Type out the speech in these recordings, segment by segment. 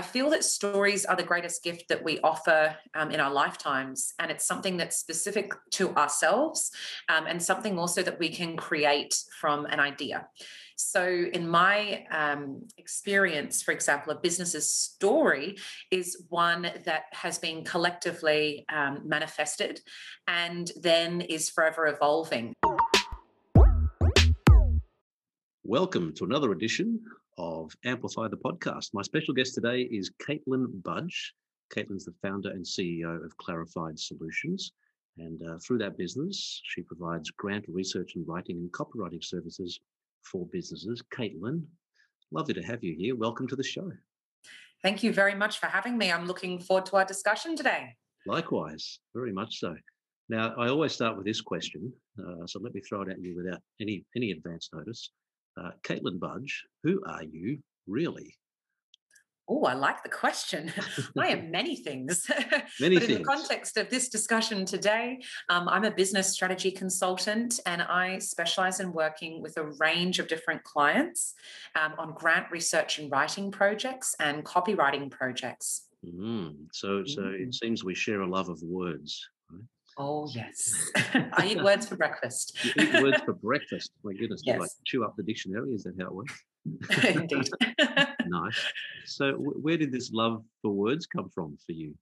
I feel that stories are the greatest gift that we offer um, in our lifetimes. And it's something that's specific to ourselves um, and something also that we can create from an idea. So, in my um, experience, for example, a business's story is one that has been collectively um, manifested and then is forever evolving. Welcome to another edition of Amplify the Podcast. My special guest today is Caitlin Budge. Caitlin's the founder and CEO of Clarified Solutions. And uh, through that business, she provides grant research and writing and copywriting services for businesses. Caitlin, lovely to have you here. Welcome to the show. Thank you very much for having me. I'm looking forward to our discussion today. Likewise, very much so. Now, I always start with this question, uh, so let me throw it at you without any any advance notice. Uh, Caitlin Budge, who are you really? Oh, I like the question. I am many things. Many but things. in the context of this discussion today, um, I'm a business strategy consultant and I specialize in working with a range of different clients um, on grant research and writing projects and copywriting projects. Mm, so, so Mm. it seems we share a love of words. Oh, yes. I eat words for breakfast. You eat words for breakfast. My goodness, you like chew up the dictionary. Is that how it works? Indeed. Nice. So, where did this love for words come from for you?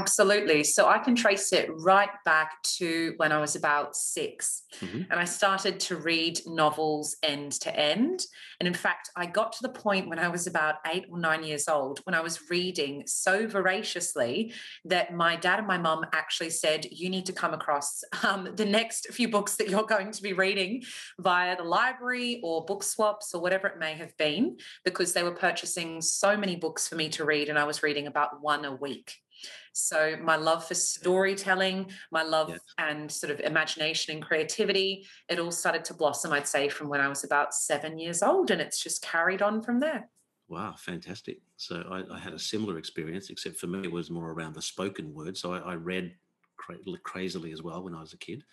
Absolutely. So I can trace it right back to when I was about 6 Mhm. And I started to read novels end to end. And in fact, I got to the point when I was about eight or nine years old when I was reading so voraciously that my dad and my mum actually said, You need to come across um, the next few books that you're going to be reading via the library or book swaps or whatever it may have been, because they were purchasing so many books for me to read. And I was reading about one a week. So, my love for storytelling, my love Yes. and sort of imagination and creativity, it all started to blossom, I'd say, from when I was about seven years old. And it's just carried on from there. Wow, fantastic. So, I, I had a similar experience, except for me, it was more around the spoken word. So, I, I read cra- crazily as well when I was a kid.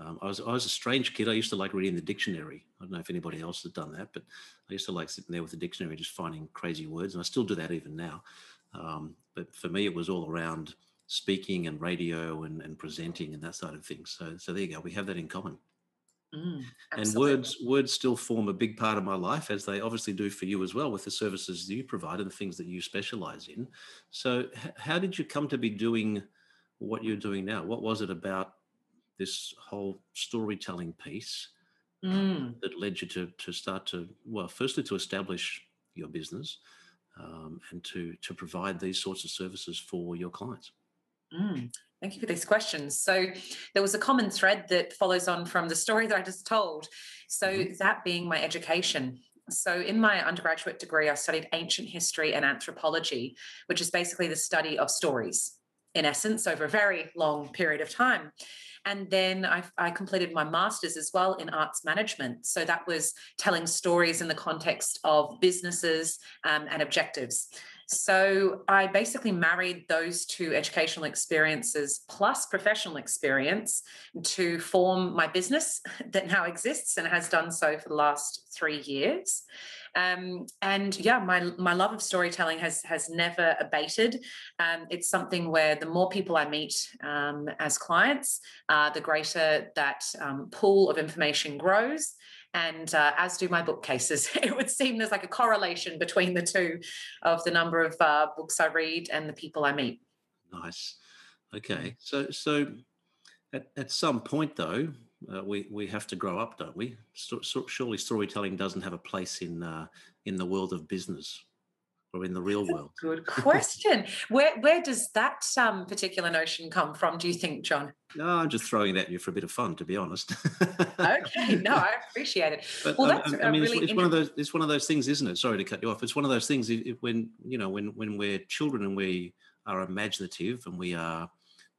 Um, I was I was a strange kid. I used to like reading the dictionary. I don't know if anybody else has done that, but I used to like sitting there with the dictionary, just finding crazy words, and I still do that even now. Um, but for me, it was all around speaking and radio and, and presenting and that side of things. So so there you go. We have that in common. Mm, And words words still form a big part of my life, as they obviously do for you as well, with the services that you provide and the things that you specialize in. So, h- how did you come to be doing what you're doing now? What was it about this whole storytelling piece Mm. that led you to to start to well, firstly to establish your business um, and to to provide these sorts of services for your clients? Mm, Thank you for these questions. So, there was a common thread that follows on from the story that I just told. So, Mhm. that being my education. So, in my undergraduate degree, I studied ancient history and anthropology, which is basically the study of stories, in essence, over a very long period of time. And then I, I completed my master's as well in arts management. So, that was telling stories in the context of businesses um, and objectives. So I basically married those two educational experiences plus professional experience to form my business that now exists and has done so for the last three years. Um, and yeah, my my love of storytelling has has never abated. Um, it's something where the more people I meet um, as clients, uh, the greater that um, pool of information grows and uh, as do my bookcases. It would seem there's like a correlation between the two of the number of uh, books I read and the people I meet. Nice. Okay. So so at, at some point though, uh, we we have to grow up, don't we? So, so, surely storytelling doesn't have a place in uh, in the world of business or in the real world. Good question. where where does that um, particular notion come from? Do you think, John? No, I'm just throwing it at you for a bit of fun, to be honest. Okay, no, I appreciate it. But Well, I- that's I, I a mean, really it's, it's one of those. It's one of those things, isn't it? Sorry to cut you off. It's one of those things. i- i- When you know, when when we're children and we are imaginative and we are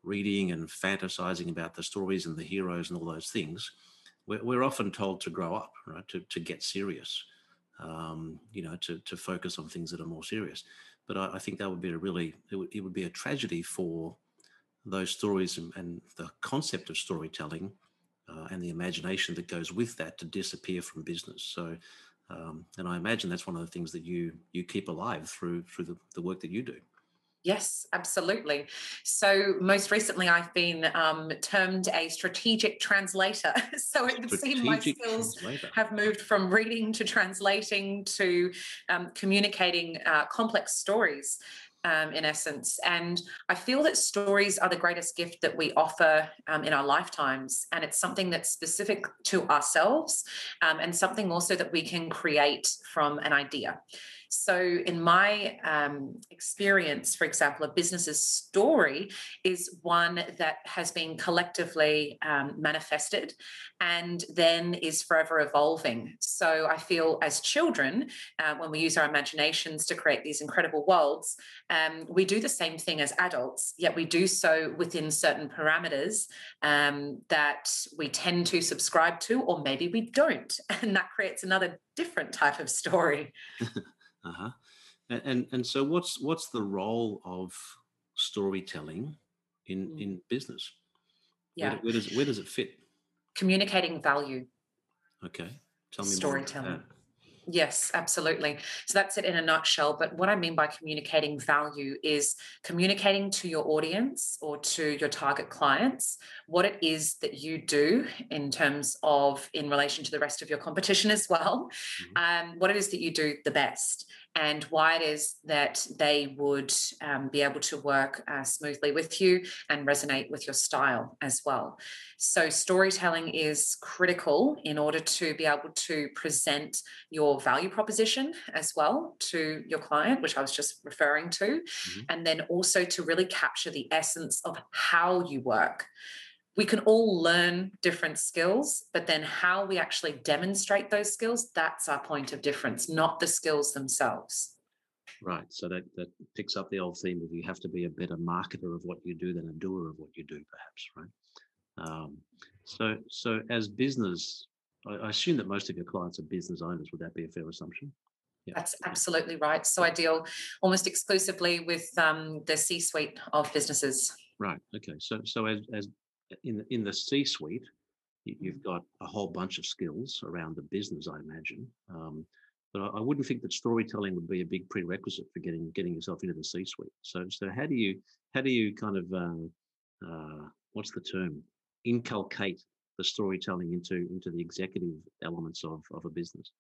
reading and fantasizing about the stories and the heroes and all those things, we're, we're often told to grow up, right? To to get serious, um, you know, to to focus on things that are more serious. But I, I think that would be a really it would, it would be a tragedy for those stories and, and the concept of storytelling uh, and the imagination that goes with that to disappear from business. So Um, and I imagine that's one of the things that you you keep alive through through the, the work that you do. Yes, absolutely. So, most recently, I've been um, termed a strategic translator. so, it would seem my skills translator. have moved from reading to translating to um, communicating uh, complex stories. Um, in essence. And I feel that stories are the greatest gift that we offer um, in our lifetimes. And it's something that's specific to ourselves um, and something also that we can create from an idea. So, in my um, experience, for example, a business's story is one that has been collectively um, manifested and then is forever evolving. So, I feel as children, uh, when we use our imaginations to create these incredible worlds, um, we do the same thing as adults, yet we do so within certain parameters um, that we tend to subscribe to, or maybe we don't. And that creates another different type of story. Uh-huh. And, and and so what's what's the role of storytelling in mm. in business? Yeah. Where, where, does where does it fit? Communicating value. Okay. Tell me more. storytelling. Yes, absolutely. So that's it in a nutshell. But what I mean by communicating value is communicating to your audience or to your target clients what it is that you do in terms of in relation to the rest of your competition as well, mm-hmm. um, what it is that you do the best and why it is that they would um, be able to work uh, smoothly with you and resonate with your style as well. So, storytelling is critical in order to be able to present your value proposition as well to your client, which I was just referring to, mm-hmm. and then also to really capture the essence of how you work we can all learn different skills, but then how we actually demonstrate those skills, that's our point of difference, not the skills themselves. Right. So that, that picks up the old theme of you have to be a better marketer of what you do than a doer of what you do, perhaps, right? Um, so, so as business, I, I assume that most of your clients are business owners. Would that be a fair assumption? Yeah. That's absolutely right. So I deal almost exclusively with um, the C-suite of businesses. Right. Okay. So, so as, as in in the C-suite, you've mm-hmm. got a whole bunch of skills around the business, I imagine. Um, but I, wouldn't think that storytelling would be a big prerequisite for getting getting yourself into the C-suite. So, so how do you how do you kind of uh, uh, what's the term inculcate the storytelling into into the executive elements of of a business?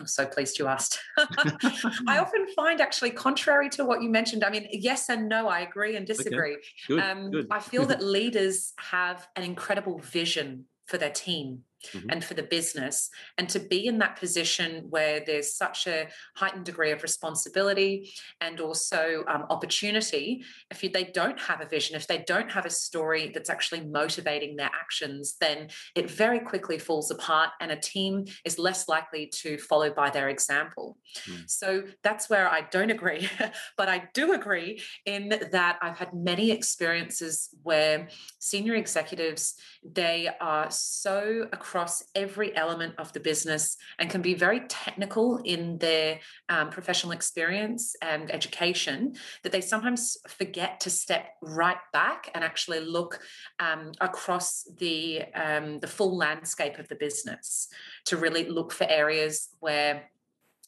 I'm so pleased you asked. I often find, actually, contrary to what you mentioned, I mean, yes and no, I agree and disagree. Okay. Good, um, good. I feel that leaders have an incredible vision for their team mm-hmm. and for the business. And to be in that position where there's such a heightened degree of responsibility and also um, opportunity, if you, they don't have a vision, if they don't have a story that's actually motivating their actions, then it very quickly falls apart and a team is less likely to follow by their example. Mm. So that's where I don't agree. but I do agree in that I've had many experiences where senior executives, they are so across every element of the business and can be very technical in their um, professional experience and education that they sometimes forget to step right back and actually look um, across the um, the full landscape of the business to really look for areas where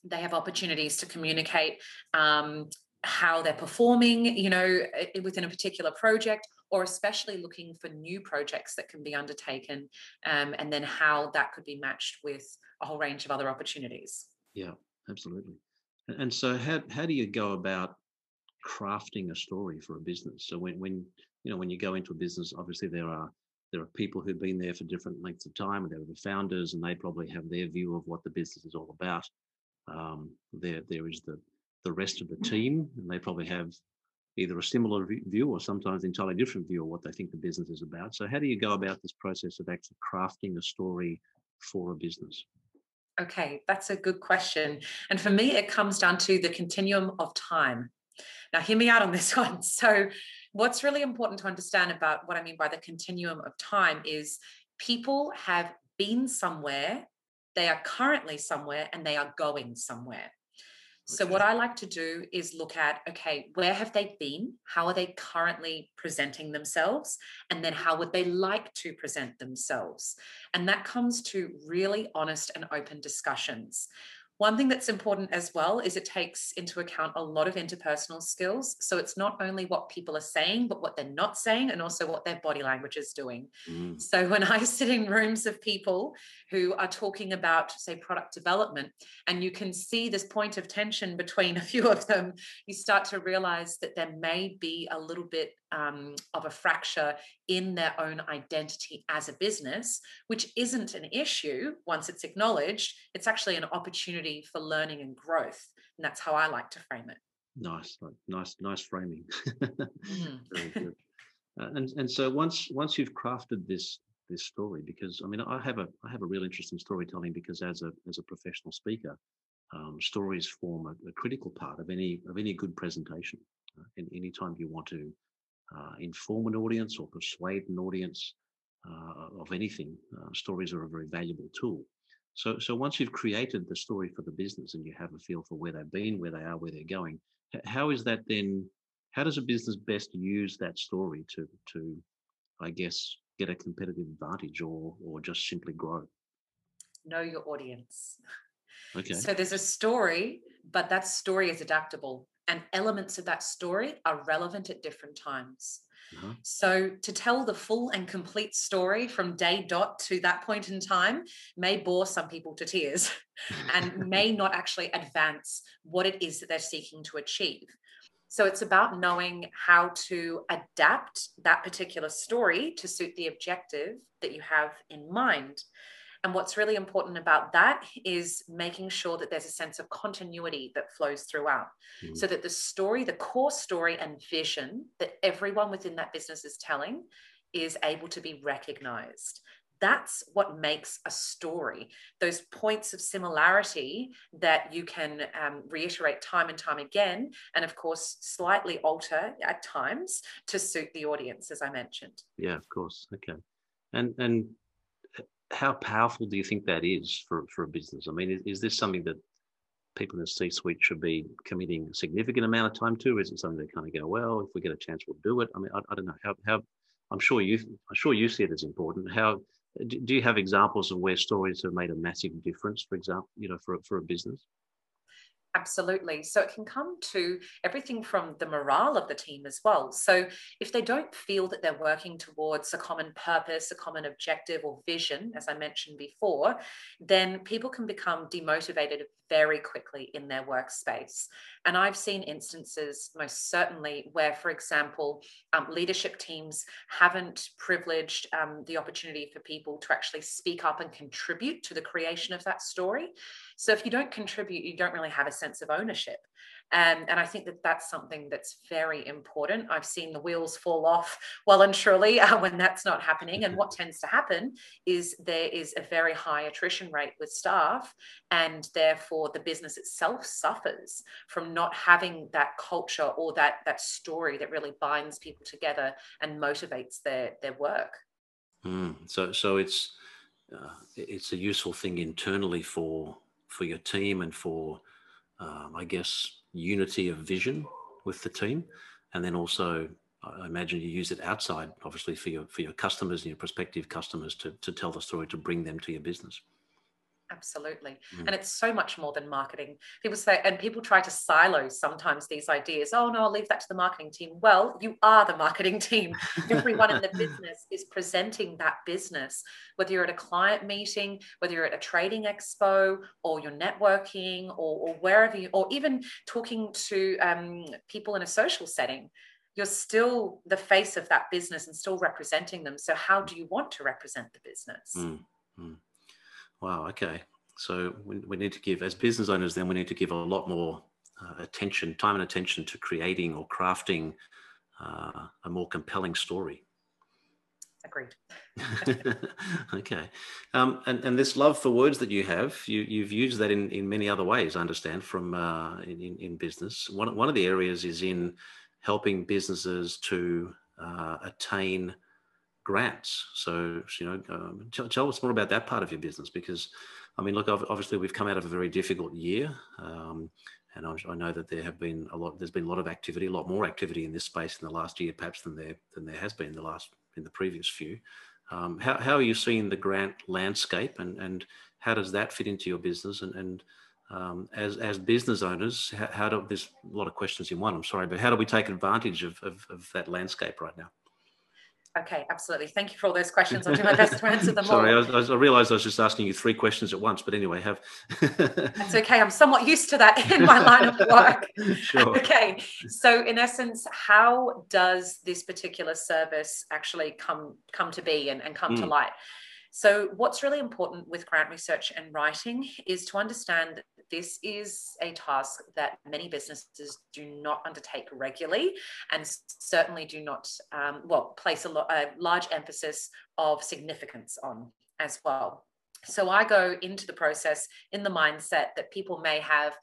they have opportunities to communicate um, how they're performing, you know, within a particular project, or especially looking for new projects that can be undertaken, um, and then how that could be matched with a whole range of other opportunities. Yeah, absolutely. And so, how how do you go about crafting a story for a business? So when when you know when you go into a business, obviously there are there are people who've been there for different lengths of time, and there are the founders, and they probably have their view of what the business is all about. Um, there there is the the rest of the team, and they probably have either a similar view or sometimes entirely different view of what they think the business is about. So, how do you go about this process of actually crafting a story for a business? Okay, that's a good question. And for me, it comes down to the continuum of time. Now, hear me out on this one. So, what's really important to understand about what I mean by the continuum of time is people have been somewhere, they are currently somewhere, and they are going somewhere. So, what I like to do is look at okay, where have they been? How are they currently presenting themselves? And then, how would they like to present themselves? And that comes to really honest and open discussions. One thing that's important as well is it takes into account a lot of interpersonal skills. So it's not only what people are saying, but what they're not saying, and also what their body language is doing. Mm. So when I sit in rooms of people who are talking about, say, product development, and you can see this point of tension between a few of them, you start to realize that there may be a little bit um, of a fracture in their own identity as a business, which isn't an issue once it's acknowledged. It's actually an opportunity for learning and growth. And that's how I like to frame it. Nice, nice, nice framing. mm. Very good. Uh, and and so once once you've crafted this this story, because I mean I have a I have a real interest in storytelling because as a as a professional speaker, um, stories form a, a, critical part of any of any good presentation. Uh, and anytime you want to uh, inform an audience or persuade an audience uh, of anything, uh, stories are a very valuable tool. So, so once you've created the story for the business and you have a feel for where they've been, where they are, where they're going, how is that then? How does a business best use that story to, to, I guess, get a competitive advantage or, or just simply grow? Know your audience. Okay. So there's a story, but that story is adaptable and elements of that story are relevant at different times. Uh-huh. So, to tell the full and complete story from day dot to that point in time may bore some people to tears and may not actually advance what it is that they're seeking to achieve. So, it's about knowing how to adapt that particular story to suit the objective that you have in mind. And what's really important about that is making sure that there's a sense of continuity that flows throughout mm-hmm. so that the story, the core story and vision that everyone within that business is telling is able to be recognized. That's what makes a story. Those points of similarity that you can um, reiterate time and time again, and of course, slightly alter at times to suit the audience, as I mentioned. Yeah, of course. Okay. And and how powerful do you think that is for, for a business? I mean, is, is this something that people in the C-suite should be committing a significant amount of time to? Is it something they kind of go, well, if we get a chance, we'll do it? I mean, I, I don't know how, how. I'm sure you, I'm sure you see it as important. How do you have examples of where stories have made a massive difference? For example, you know, for for a business. Absolutely. So it can come to everything from the morale of the team as well. So if they don't feel that they're working towards a common purpose, a common objective or vision, as I mentioned before, then people can become demotivated very quickly in their workspace. And I've seen instances, most certainly, where, for example, um, leadership teams haven't privileged um, the opportunity for people to actually speak up and contribute to the creation of that story. So if you don't contribute, you don't really have a sense of ownership. Um, and I think that that's something that's very important. I've seen the wheels fall off well and truly uh, when that's not happening. And what tends to happen is there is a very high attrition rate with staff, and therefore the business itself suffers from not having that culture or that that story that really binds people together and motivates their their work. Mm, so so it's uh, it's a useful thing internally for for your team and for um, I guess unity of vision with the team, and then also I imagine you use it outside, obviously for your for your customers and your prospective customers to to tell the story to bring them to your business. Absolutely. Mm. And it's so much more than marketing. People say, and people try to silo sometimes these ideas. Oh, no, I'll leave that to the marketing team. Well, you are the marketing team. Everyone in the business is presenting that business, whether you're at a client meeting, whether you're at a trading expo, or you're networking, or, or wherever you, or even talking to um, people in a social setting you're still the face of that business and still representing them. So, how do you want to represent the business? Mm, mm. Wow. Okay. So we, we need to give, as business owners, then we need to give a lot more uh, attention, time and attention to creating or crafting uh, a more compelling story. Agreed. okay. Um, and, and this love for words that you have, you, you've used that in, in many other ways, I understand, from uh, in, in business. One, one of the areas is in helping businesses to uh, attain grants. So, you know, um, tell, tell, us more about that part of your business because, I mean, look, obviously we've come out of a very difficult year. Um, and I, I know that there have been a lot. There's been a lot of activity, a lot more activity in this space in the last year, perhaps than there than there has been in the last in the previous few. Um, how, how are you seeing the grant landscape, and and how does that fit into your business? And and um, as as business owners, how, how, do there's a lot of questions in one. I'm sorry, but how do we take advantage of, of, of that landscape right now? Okay, absolutely. Thank you for all those questions. I'll do my best to answer them Sorry, all. Sorry, I, I, realised I was just asking you three questions at once, but anyway, have. That's okay. I'm somewhat used to that in my line of work. sure. Okay, so in essence, how does this particular service actually come come to be and, and come mm. to light? So, what's really important with grant research and writing is to understand that this is a task that many businesses do not undertake regularly and certainly do not, um, well, place a, lo- a large emphasis of significance on as well. So I go into the process in the mindset that people may have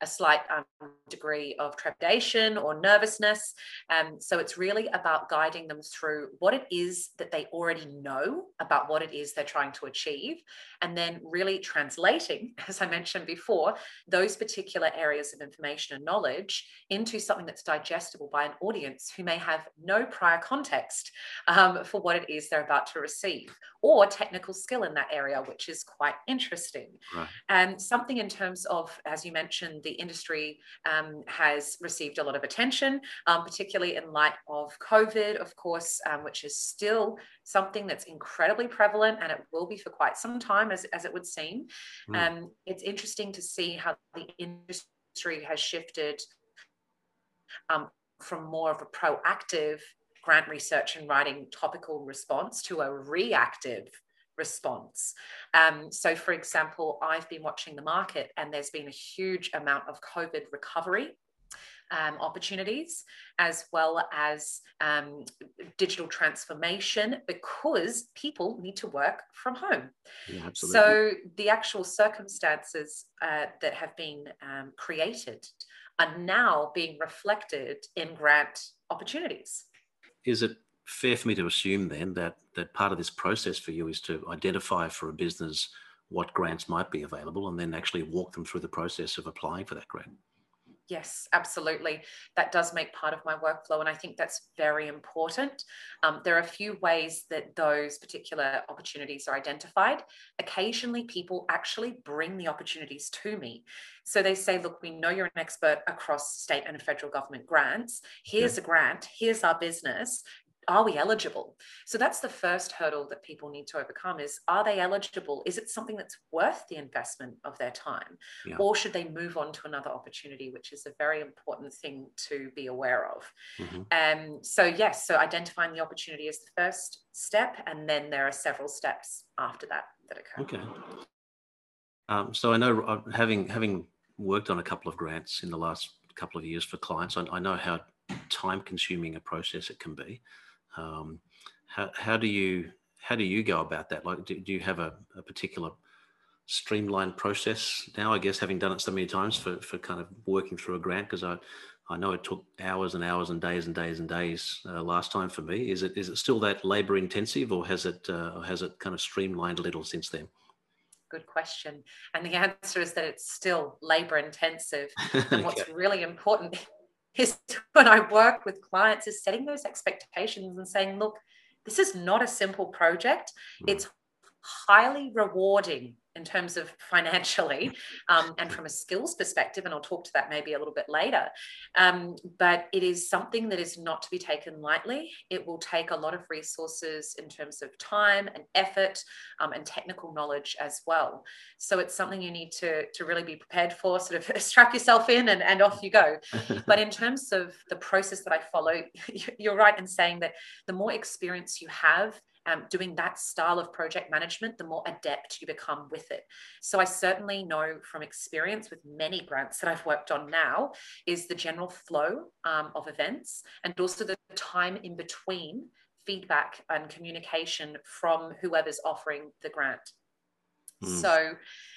a slight um, degree of trepidation or nervousness. Um, so it's really about guiding them through what it is that they already know about what it is they're trying to achieve, and then really translating, as I mentioned before, those particular areas of information and knowledge into something that's digestible by an audience who may have no prior context um, for what it is they're about to receive or technical skill in that area, which is quite interesting. Right. And something in terms of, as you mentioned, the industry um, has received a lot of attention, um, particularly in light of COVID, of course, um, which is still something that's incredibly prevalent and it will be for quite some time, as, as it would seem. Mm. it's interesting to see how the industry has shifted um, from more of a proactive grant research and writing topical response to a reactive response. Um, so, for example, I've been watching the market and there's been a huge amount of COVID recovery. Um, opportunities as well as um, digital transformation because people need to work from home. Yeah, so, the actual circumstances uh, that have been um, created are now being reflected in grant opportunities is it fair for me to assume then that that part of this process for you is to identify for a business what grants might be available and then actually walk them through the process of applying for that grant? Yes, absolutely. That does make part of my workflow. And I think that's very important. Um, there are a few ways that those particular opportunities are identified. Occasionally, people actually bring the opportunities to me. So they say, look, we know you're an expert across state and federal government grants. Here's yeah. a grant, here's our business are we eligible? So that's the first hurdle that people need to overcome is are they eligible? Is it something that's worth the investment of their time? Yeah. or should they move on to another opportunity which is a very important thing to be aware of. Mm-hmm. um, so yes so identifying the opportunity is the first step and then there are several steps after that that occur. Okay. Um, so i know uh, having having worked on a couple of grants in the last couple of years for clients I, I know how time consuming a process it can be um, how, how do you how do you go about that? Like, do, do you have a, a, particular streamlined process now? I guess having done it so many times for for kind of working through a grant because I I know it took hours and hours and days and days and days uh, last time for me. Is it is it still that labor intensive, or has it uh, has it kind of streamlined a little since then? Good question, and the answer is that it's still labor intensive. And what's really important is when I work with clients is setting those expectations and saying, look, this is not a simple project. Hmm. It's highly rewarding in terms of financially um, and from a skills perspective and i'll talk to that maybe a little bit later. Um, but it is something that is not to be taken lightly. It will take a lot of resources in terms of time and effort um, and technical knowledge as well. So it's something you need to, to really be prepared for sort of strap yourself in and, and off you go. But in terms of the process that i follow you're right in saying that the more experience you have um, doing that style of project management, the more adept you become with it. So I certainly know from experience with many grants that I've worked on now is the general flow um, of events and also the time in between feedback and communication from whoever's offering the grant. Mm. So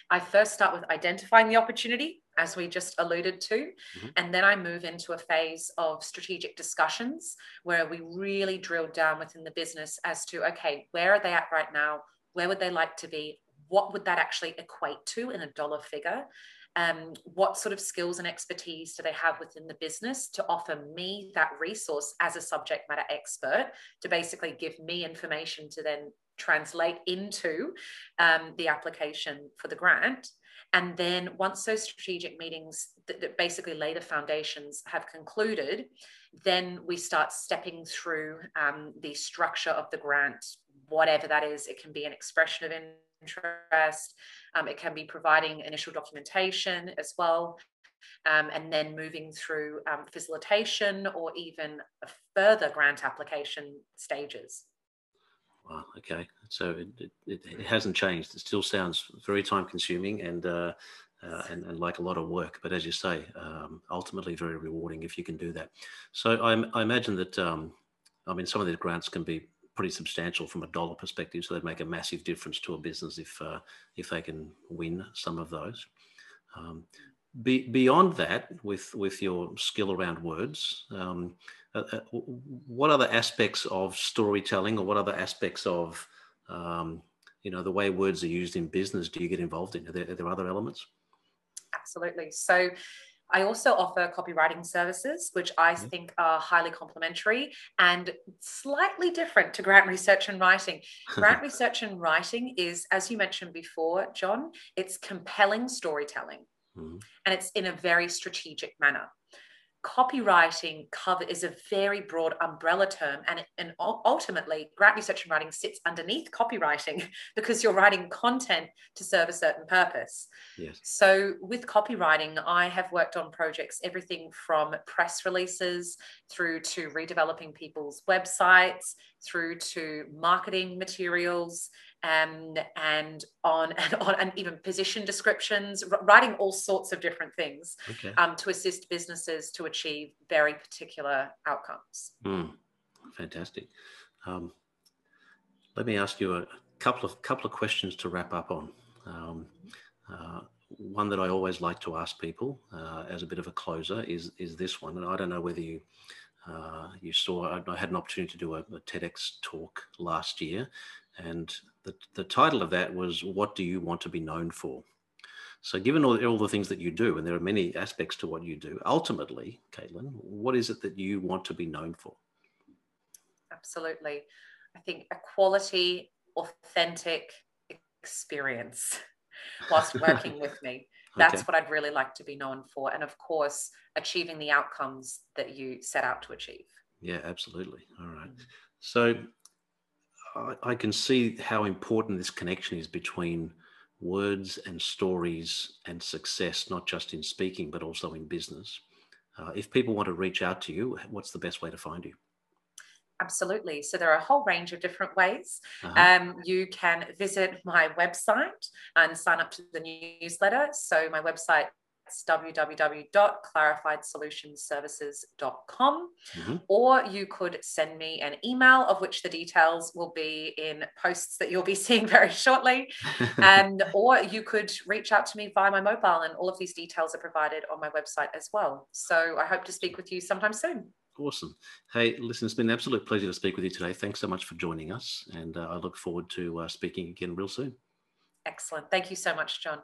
I first start with identifying the opportunity, as we just alluded to. Mm-hmm. And then I move into a phase of strategic discussions where we really drill down within the business as to, okay, where are they at right now? Where would they like to be? What would that actually equate to in a dollar figure? Um, what sort of skills and expertise do they have within the business to offer me that resource as a subject matter expert to basically give me information to then translate into um, the application for the grant. And then once those strategic meetings that, that, basically lay the foundations have concluded, then we start stepping through um, the structure of the grant, whatever that is. It can be an expression of interest, um, it can be providing initial documentation as well. Um, and then moving through um, facilitation or even further grant application stages. Wow. Okay. So it, it, it, hasn't changed. It still sounds very time consuming and, uh, uh, and, and like a lot of work. But as you say, um, ultimately very rewarding if you can do that. So I, I imagine that um, I mean some of these grants can be pretty substantial from a dollar perspective. So they'd make a massive difference to a business if uh, if they can win some of those. Um, be, beyond that, with with your skill around words, um, uh, uh what other aspects of storytelling, or what other aspects of um, you know the way words are used in business do you get involved in? Are there, are there other elements? Absolutely. So I also offer copywriting services, which I mm-hmm. think are highly complementary and slightly different to grant research and writing. Grant research and writing is, as you mentioned before, John, it's compelling storytelling mm-hmm. and it's in a very strategic manner copywriting cover is a very broad umbrella term and, and ultimately grant research and writing sits underneath copywriting because you're writing content to serve a certain purpose yes. so with copywriting i have worked on projects everything from press releases through to redeveloping people's websites through to marketing materials um, and on and on, and even position descriptions, writing all sorts of different things okay. um, to assist businesses to achieve very particular outcomes. Mm, fantastic. Um, let me ask you a couple of couple of questions to wrap up on. Um, uh, one that I always like to ask people uh, as a bit of a closer is is this one, and I don't know whether you uh, you saw. I, had an opportunity to do a, a TEDx talk last year, and the, the title of that was What Do You Want to Be Known For? So, given all, all the things that you do, and there are many aspects to what you do, ultimately, Caitlin, what is it that you want to be known for? Absolutely. I think a quality, authentic experience whilst working with me. That's okay. what I'd really like to be known for. And of course, achieving the outcomes that you set out to achieve. Yeah, absolutely. All right. Mm. So, I can see how important this connection is between words and stories and success, not just in speaking, but also in business. Uh, if people want to reach out to you, what's the best way to find you? Absolutely. So there are a whole range of different ways. Uh-huh. Um, you can visit my website and sign up to the newsletter. So my website it's www.clarifiedsolutionsservices.com. Mm-hmm. Or you could send me an email, of which the details will be in posts that you'll be seeing very shortly. and or you could reach out to me via my mobile, and all of these details are provided on my website as well. So I hope to speak with you sometime soon. Awesome. Hey, listen, it's been an absolute pleasure to speak with you today. Thanks so much for joining us. And uh, I look forward to uh, speaking again real soon. Excellent. Thank you so much, John.